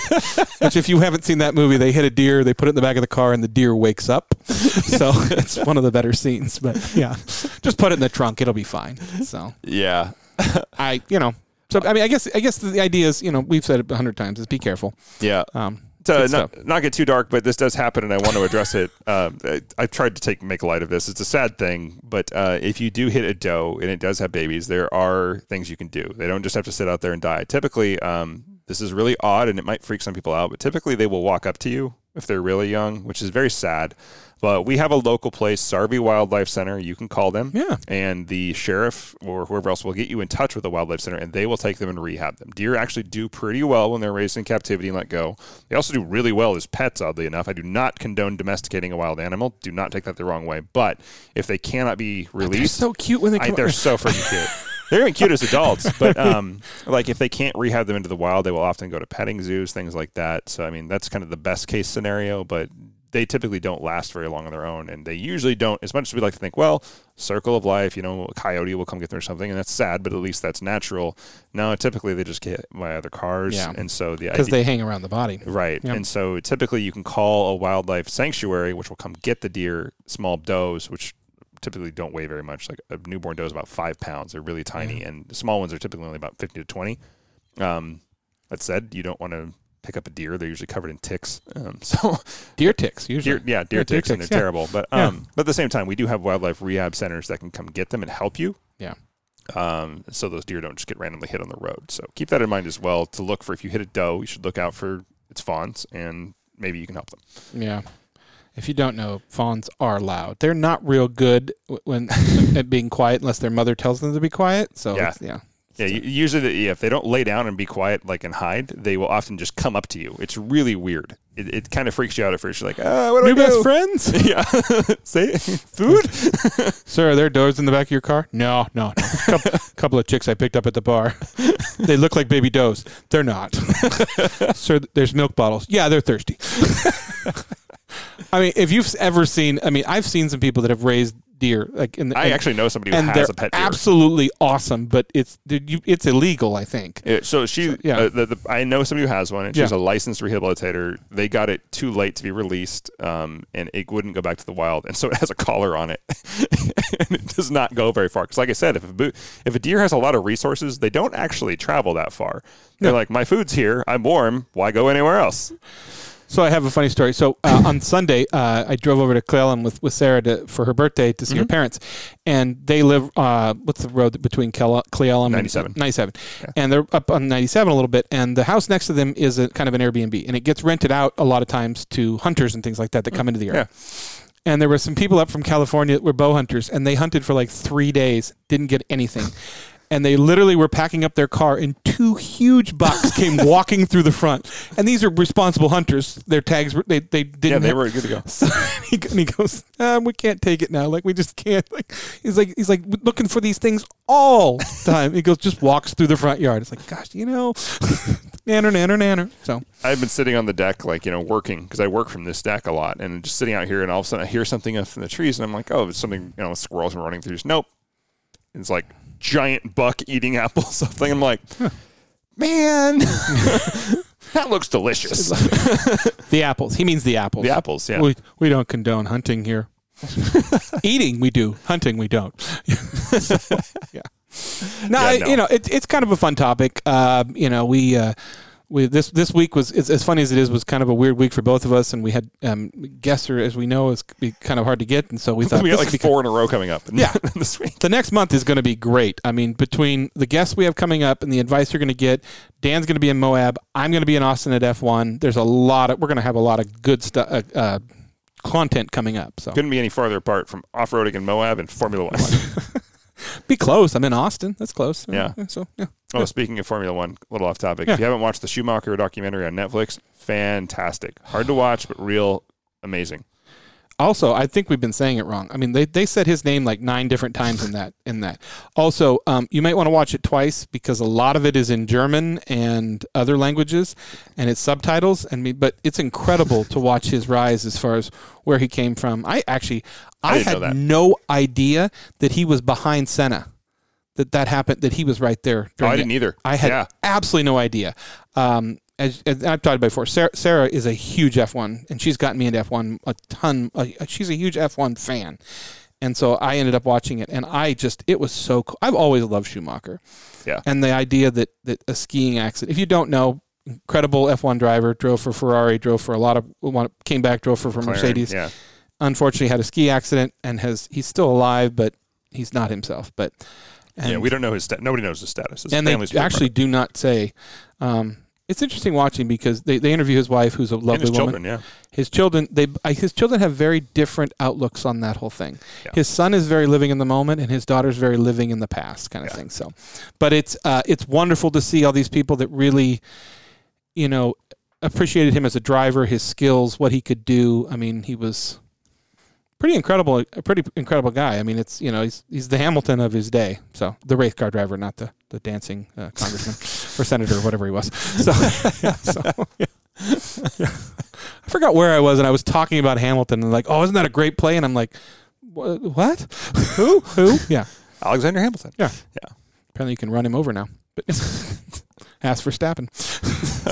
Which, if you haven't seen that movie, they hit a deer, they put it in the back of the car, and the deer wakes up. So it's one of the better scenes. But yeah, just put it in the trunk; it'll be fine. So yeah. I, you know, so I mean, I guess I guess the idea is, you know, we've said it a hundred times: is be careful. Yeah. Um, to not, not get too dark, but this does happen, and I want to address it. Um, I, I've tried to take make light of this. It's a sad thing, but uh, if you do hit a doe and it does have babies, there are things you can do. They don't just have to sit out there and die. Typically, um, this is really odd, and it might freak some people out, but typically they will walk up to you if they're really young, which is very sad. But we have a local place, Sarvey Wildlife Center. You can call them. Yeah. And the sheriff or whoever else will get you in touch with the wildlife center and they will take them and rehab them. Deer actually do pretty well when they're raised in captivity and let go. They also do really well as pets, oddly enough. I do not condone domesticating a wild animal. Do not take that the wrong way. But if they cannot be released, they're so cute when they I, come. they're so freaking cute. They're even cute as adults, but um, like if they can't rehab them into the wild, they will often go to petting zoos, things like that. So I mean, that's kind of the best case scenario, but they typically don't last very long on their own, and they usually don't. As much as we like to think, well, circle of life, you know, a coyote will come get them or something, and that's sad, but at least that's natural. No, typically they just get by other cars, Yeah. and so the because they hang around the body. Right. Yep. And so typically you can call a wildlife sanctuary, which will come get the deer, small does, which typically don't weigh very much. Like a newborn doe is about five pounds. They're really tiny. And the small ones are typically only about fifty to 20. Um, that said, you don't want to pick up a deer. They're usually covered in ticks. Um, so Deer ticks usually. deer, yeah, deer Yeah, deer ticks, and they're yeah. terrible. But Yeah. um, but at the same time, we do have wildlife rehab centers that can come get them and help you. Yeah. Um, so those deer don't just get randomly hit on the road. So keep that in mind as well. To look for if you hit a doe, you should look out for its fawns, and maybe you can help them. Yeah. If you don't know, fawns are loud. They're not real good when at being quiet unless their mother tells them to be quiet. So Yeah. yeah. Yeah, u- usually the, yeah, if they don't lay down and be quiet, like and hide, they will often just come up to you. It's really weird. It, it kind of freaks you out at first. You're like, ah, what do New I best do? friends? yeah, say food. Sir, are there doors in the back of your car? No, no, no. couple, couple of chicks I picked up at the bar. they look like baby does. They're not. Sir, there's milk bottles. Yeah, they're thirsty. I mean, if you've ever seen, I mean, I've seen some people that have raised deer, like I and, actually know somebody who and has a pet deer. absolutely awesome, but it's you, it's illegal. I think. So she, yeah. uh, the, the, I know somebody who has one, and she's Yeah. a licensed rehabilitator. They got it too late to be released, um, and it wouldn't go back to the wild, and so it has a collar on it, and it does not go very far. Because, like I said, if a bo- if a deer has a lot of resources, they don't actually travel that far. They're No. like, my food's here, I'm warm. Why go anywhere else? So I have a funny story. So uh, on Sunday, uh, I drove over to Cle Elum with, with Sarah to, for her birthday to see her parents, and they live. Uh, what's the road between Cle- Cleveland 97. and ninety-seven? And they're up on ninety-seven a little bit, and the house next to them is a kind of an Airbnb, and it gets rented out a lot of times to hunters and things like that that come into the area. And there were some people up from California that were bow hunters, and they hunted for like three days, didn't get anything. And they literally were packing up their car, and two huge bucks came walking through the front. And these are responsible hunters. Their tags, were, they they didn't. Yeah, they have- were good to go. So he, and he goes, um, "We can't take it now. Like we just can't." Like he's like he's like looking for these things all the time. He goes, just walks through the front yard. It's like, gosh, you know, nanner nanner nanner. So I've been sitting on the deck, like, you know, working because I work from this deck a lot and just sitting out here and all of a sudden I hear something up in the trees and I'm like, oh, it's something, you know, squirrels are running through. Nope. It's like giant buck eating apple something. I'm like, man, that looks delicious. the apples. He means the apples. the apples, yeah. We we don't condone hunting here. Eating we do, hunting we don't. yeah. No, Yeah, no. you know it's it's kind of a fun topic. Uh, you know we. Uh, we, this this week was as, as funny as it is was kind of a weird week for both of us, and we had um, guests, as we know, is be kind of hard to get, and so we thought we got like four in a row coming up Yeah. this week. the next month is going to be great. I mean, between the guests we have coming up and the advice you're going to get, Dan's going to be in Moab. I'm going to be in Austin at F1. There's a lot of we're going to have a lot of good stuff, uh, uh, content coming up. So Couldn't be any farther apart from off roading in Moab and Formula One. be close. I'm in Austin. That's close. Yeah. So yeah. oh, speaking of Formula One, a little off topic. Yeah. If you haven't watched the Schumacher documentary on Netflix, fantastic. Hard to watch, but real amazing. Also, I think we've been saying it wrong. I mean, they, they said his name like nine different times in that. In that. Also, um, you might want to watch it twice because a lot of it is in German and other languages, and it's subtitles. And me, but it's incredible to watch his rise as far as where he came from. I actually, I, didn't had no idea that he was behind Senna. That that happened. That he was right there. Oh, I didn't either. I had Yeah. absolutely no idea. Um, as, as I've talked about before, Sarah, Sarah is a huge F1, and she's gotten me into F1 a ton. Uh, she's a huge F1 fan, and so I ended up watching it, and I just it was so cool. I've always loved Schumacher, Yeah. and the idea that that a skiing accident. If you don't know, incredible F1 driver, drove for Ferrari, drove for a lot of, came back, drove for, for Mercedes. Yeah. Unfortunately, had a ski accident and has he's still alive, but he's not himself. But and yeah, we don't know his stat. Nobody knows his status. His and they actually do not say. Um, it's interesting watching because they, they interview his wife, who's a lovely and his woman. children. Yeah. His children, they his children have very different outlooks on that whole thing. Yeah. His son is very living in the moment, and his daughter's very living in the past, kind of Yeah. thing. So, but it's uh, it's wonderful to see all these people that really, you know, appreciated him as a driver, his skills, what he could do. I mean, he was pretty incredible, a pretty incredible guy. I mean, it's you know he's he's the Hamilton of his day. So the race car driver, not the the dancing uh, congressman or senator or whatever he was. So, yeah, so yeah. I forgot where I was, and I was talking about Hamilton, and like, oh, isn't that a great play? And I'm like, what? Who? Who? Yeah. Alexander Hamilton. Yeah. Yeah. Apparently, you can run him over now. But ask Verstappen.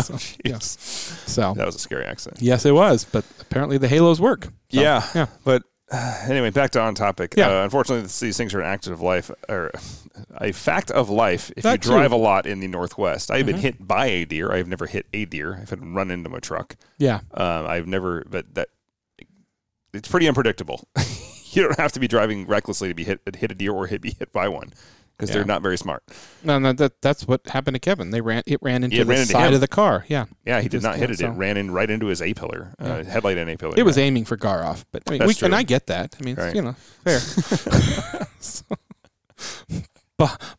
so, yeah. So That was a scary accident. yes, it was. But apparently, the halos work. So, yeah. Yeah. But anyway, back to on topic. Yeah. Uh, unfortunately, these things are an act of life or a fact of life. If That you too. drive a lot in the Northwest, I've been Mhm. hit by a deer. I've never hit a deer. I've had run into my truck. Yeah. Um, I've never, but that it's pretty unpredictable. you don't have to be driving recklessly to be hit hit a deer or hit be hit by one because Yeah. they're not very smart. No, no, that that's what happened to Kevin. They ran. It ran into it the ran into side him. of the car. Yeah. Yeah, he did Just- not hit yeah, it. so- It ran in right into his A pillar, uh, headlight and A pillar. It was yeah. aiming for Garoff, but I mean, we, true. and I get that. I mean, Right. you know, fair. So,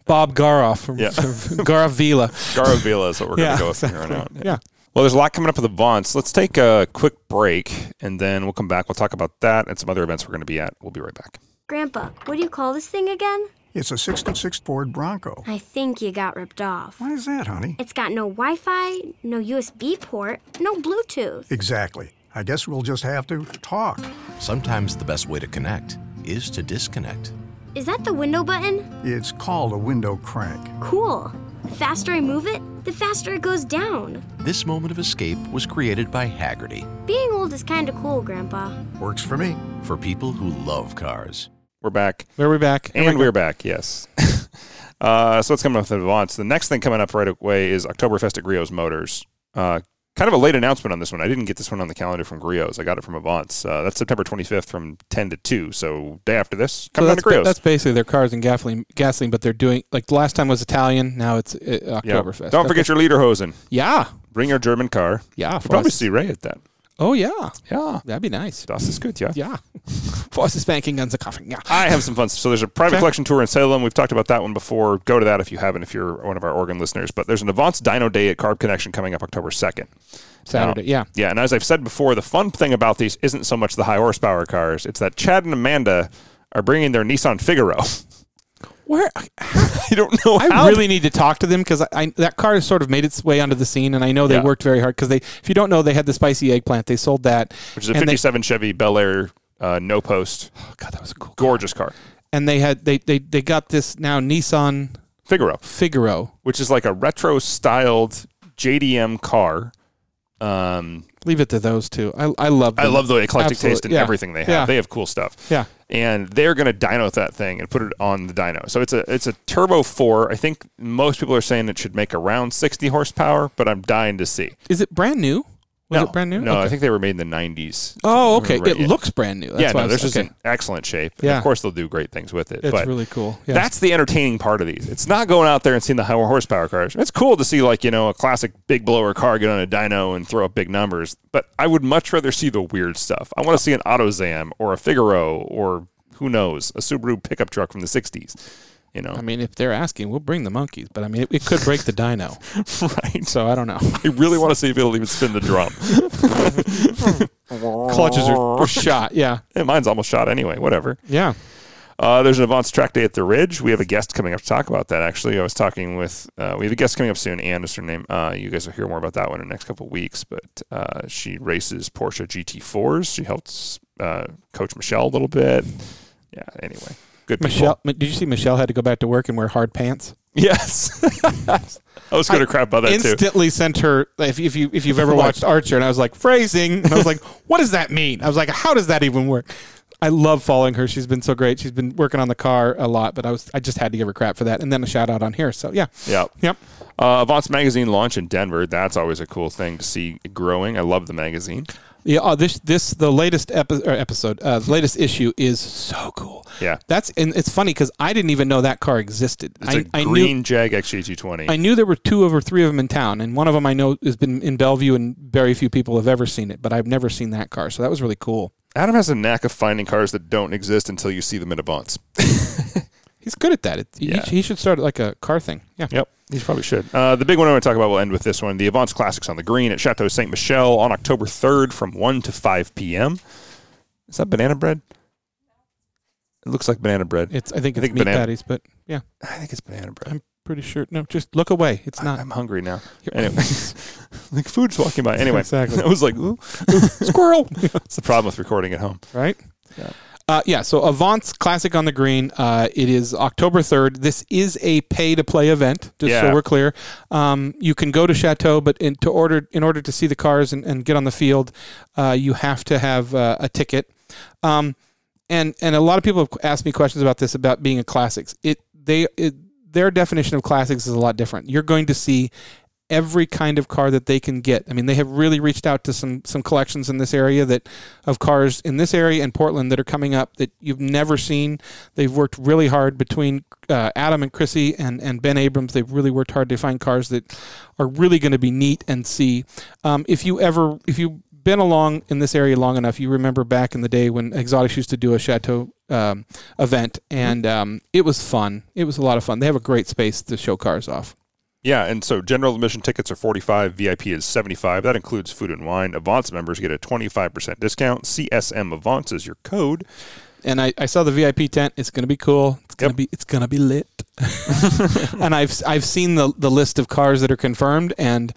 Bob Garoff from, Yeah. from Garoff Vila. Garavilla is what we're going to go with from here on out. Yeah. Well, there's a lot coming up with the Avance. Let's take a quick break, and then we'll come back. We'll talk about that and some other events we're going to be at. We'll be right back. Grandpa, what do you call this thing again? It's a 66 Ford Bronco. I think you got ripped off. Why is that, honey? It's got no Wi Fi, no USB port, no Bluetooth. Exactly. I guess we'll just have to talk. Sometimes the best way to connect is to disconnect. Is that the window button? It's called a window crank. Cool. The faster I move it, the faster it goes down. This moment of escape was created by Hagerty Being old is kinda cool, Grandpa. Works for me. for people who love cars. We're back, Where are we back? and we're back. Yes. uh, so what's coming up with Avance? The next thing coming up right away is Oktoberfest at Griot's Motors. Uh, kind of a late announcement on this one. I didn't get this one on the calendar from Griot's. I got it from Avance. Uh, that's September 25th from 10 to 2. So day after this, So coming on that's, to ba- Griot's. that's basically their cars and gasoline, gasoline, but they're doing like the last time was Italian. Now it's uh. Oktoberfest. Don't forget your Lederhosen. Yeah, Bring your German car. yeah. You'll probably see Ray at that. Oh yeah, Yeah. that'd be nice. Das is good, yeah. Yeah, Voss is banking guns a coughing. Yeah. I have some fun. So there's a private Okay. collection tour in Salem. We've talked about that one before. Go to that if you haven't, if you're one of our Oregon listeners. But there's an Avance Dino Day at Carb Connection coming up October 2nd. Saturday. Yeah. Yeah, and as I've said before, the fun thing about these isn't so much the high horsepower cars. It's that Chad and Amanda are bringing their Nissan Figaro. Where you don't know I how. really need to talk to them because I, I that car has sort of made its way onto the scene, and I know they Yeah. worked very hard because they. If you don't know, they had the spicy eggplant. They sold that, which is a 57 Chevy Bel Air uh, no post, oh God, that was a cool. gorgeous car. And they had they they they got this now Nissan Figaro, Figaro. which is like a retro styled JDM car. Um, Leave it to those two. I I love. I love the eclectic Absolute- taste in yeah. everything they have. Yeah. They have cool stuff. Yeah. And they're going to dyno that thing and put it on the dyno. So it's a it's a turbo four. I think most people are saying it should make around 60 horsepower, but I'm dying to see. Is it brand new? Was no, it brand new? No, Okay. I think they were made in the 90s. Oh, okay. Right, it yeah. looks brand new. That's yeah, no, this is okay. in excellent shape. And Yeah. of course they'll do great things with it. It's but really cool. Yeah. that's the entertaining part of these. It's not going out there and seeing the high horsepower cars. It's cool to see like, you know, a classic big blower car get on a dyno and throw up big numbers, but I would much rather see the weird stuff. I want to see an AutoZam or a Figaro or who knows, a Subaru pickup truck from the 60s, you know. I mean, if they're asking, we'll bring the monkeys, but I mean, it, it could break the dyno. right. So I don't know. I really want to see if it'll even spin the drum. Clutches are, are shot. Yeah. Yeah, mine's almost shot anyway. Whatever. Yeah. Uh, there's an Avance track day at the Ridge. We have a guest coming up to talk about that. Actually, I was talking with. Uh, we have a guest coming up soon. Ann is her name. Uh, you guys will hear more about that one in the next couple of weeks. But uh, she races Porsche GT4s. She helps uh, coach Michelle a little bit. Yeah. Anyway, good. people. Did you see Michelle had to go back to work and wear hard pants? Yes. I was going to crap about that too. Instantly sent her. If, if you if you've ever watched Archer, and I was like phrasing, and I was like, what does that mean? I was like, how does that even work? I love following her. She's been so great. She's been working on the car a lot, but I was I just had to give her crap for that, and then a shout out on here. So yeah, Yeah. yep. Uh, Avance magazine launch in Denver. That's always a cool thing to see growing. I love the magazine. Yeah, oh, this this the latest epi- or episode, uh, the latest issue is so cool. Yeah. That's and it's funny because I didn't even know that car existed. It's I, a I knew green Jag XJ220. I knew there were two or three of them in town, and one of them I know has been in Bellevue, and very few people have ever seen it. But I've never seen that car, so that was really cool. Adam has a knack of finding cars that don't exist until you see them at Avance. He's good at that. It, he- Yeah. he, should start like a car thing. Yeah. Yep, he probably should. Uh, the big one I want to talk about, we'll end with this one. The Avance Classics on the Green at Chateau Ste. Michelle on October 3rd from 1 to 5 p.m. Is that banana bread? It looks like banana bread. It's I think I it's think meat banana- patties, but yeah, I think it's banana bread. I'm pretty sure. No, just look away. It's not. I'm hungry now. Anyway, like food's walking by. Anyway, Exactly. I was like, ooh, squirrel. That's the problem with recording at home. right? Yeah. Uh, yeah, so Avance Classic on the Green. Uh, it is October 3rd. This is a pay to play event, just Yeah. so we're clear. Um, you can go to Chateau, but in, to order, in order to see the cars and, and get on the field, uh, you have to have uh, a ticket. Um, and, and a lot of people have asked me questions about this about being a classics. It they it, their definition of classics is a lot different. You're going to see every kind of car that they can get. I mean, they have really reached out to some some collections in this area that of cars in this area and Portland that are coming up that you've never seen. They've worked really hard between uh, Adam and Chrissy and and Ben Abrams. They've really worked hard to find cars that are really going to be neat and see. Um, if you ever if you been along in this area long enough, you remember back in the day when Exotics used to do a chateau um, event, and um, it was fun. It was a lot of fun. They have a great space to show cars off. Yeah, and so general admission tickets are 45, VIP is 75. That includes food and wine. Avance members get a 25% discount. CSM Avance is your code. and I, I saw the VIP tent. It's gonna be cool. It's gonna Yep. be it's gonna be lit. and I've I've seen the the list of cars that are confirmed, and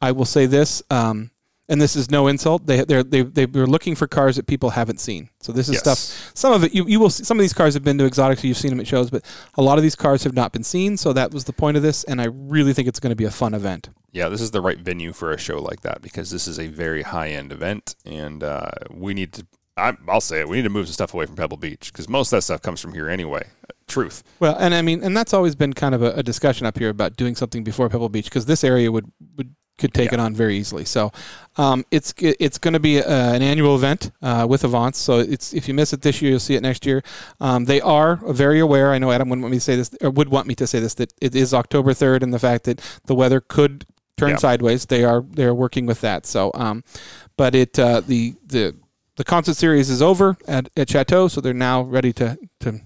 I will say this. Um, and this is no insult. They they're, they they were looking for cars that people haven't seen. So this is Yes. stuff. Some of it you, you will see, some of these cars have been to exotics. So you've seen them at shows, but a lot of these cars have not been seen. So that was the point of this, and I really think it's going to be a fun event. Yeah, this is the right venue for a show like that because this is a very high end event, and uh, we need to. I, I'll say it. We need to move some stuff away from Pebble Beach because most of that stuff comes from here anyway. Truth. Well, and I mean, and that's always been kind of a, a discussion up here about doing something before Pebble Beach because this area would would could take it on very easily. So um, it's it's going to be uh, an annual event uh, with Avance. So it's if you miss it this year, you'll see it next year. Um, they are very aware. I know Adam wouldn't want me to say this, or would want me to say this, that it is October third, and the fact that the weather could turn Yeah. sideways. They are they are working with that. So, um, but it uh, the the the concert series is over at, at Chateau, so they're now ready to to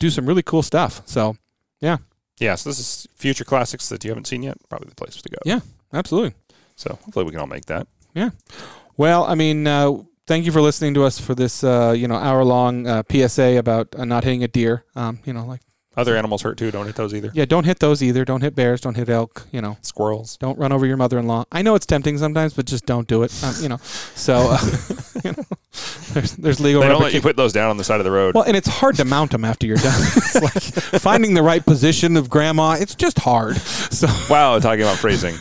do some really cool stuff. So, yeah, Yeah, so this is future classics that you haven't seen yet. Probably the place to go. yeah, absolutely. So hopefully we can all make that. Yeah. Well, I mean, uh, thank you for listening to us for this, uh, you know, hour long uh, PSA about uh, not hitting a deer. Um, you know, like Other animals hurt too. Don't hit those either. yeah, don't hit those either. Don't hit bears. Don't hit elk. You know, Squirrels. don't run over your mother-in-law. I know it's tempting sometimes, but just don't do it. Um, you know, so uh, you know, there's there's legal. They don't let you put those down on the side of the road. Well, and it's hard to mount them after you're done. it's like finding the right position of grandma. It's just hard. So Wow, talking about phrasing.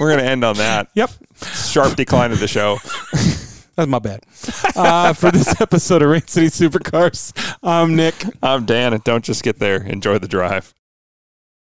We're going to end on that. yep, Sharp decline of the show. That's my bad. Uh, for this episode of Rain City Supercars, I'm Nick. I'm Dan, and don't just get there. Enjoy the drive.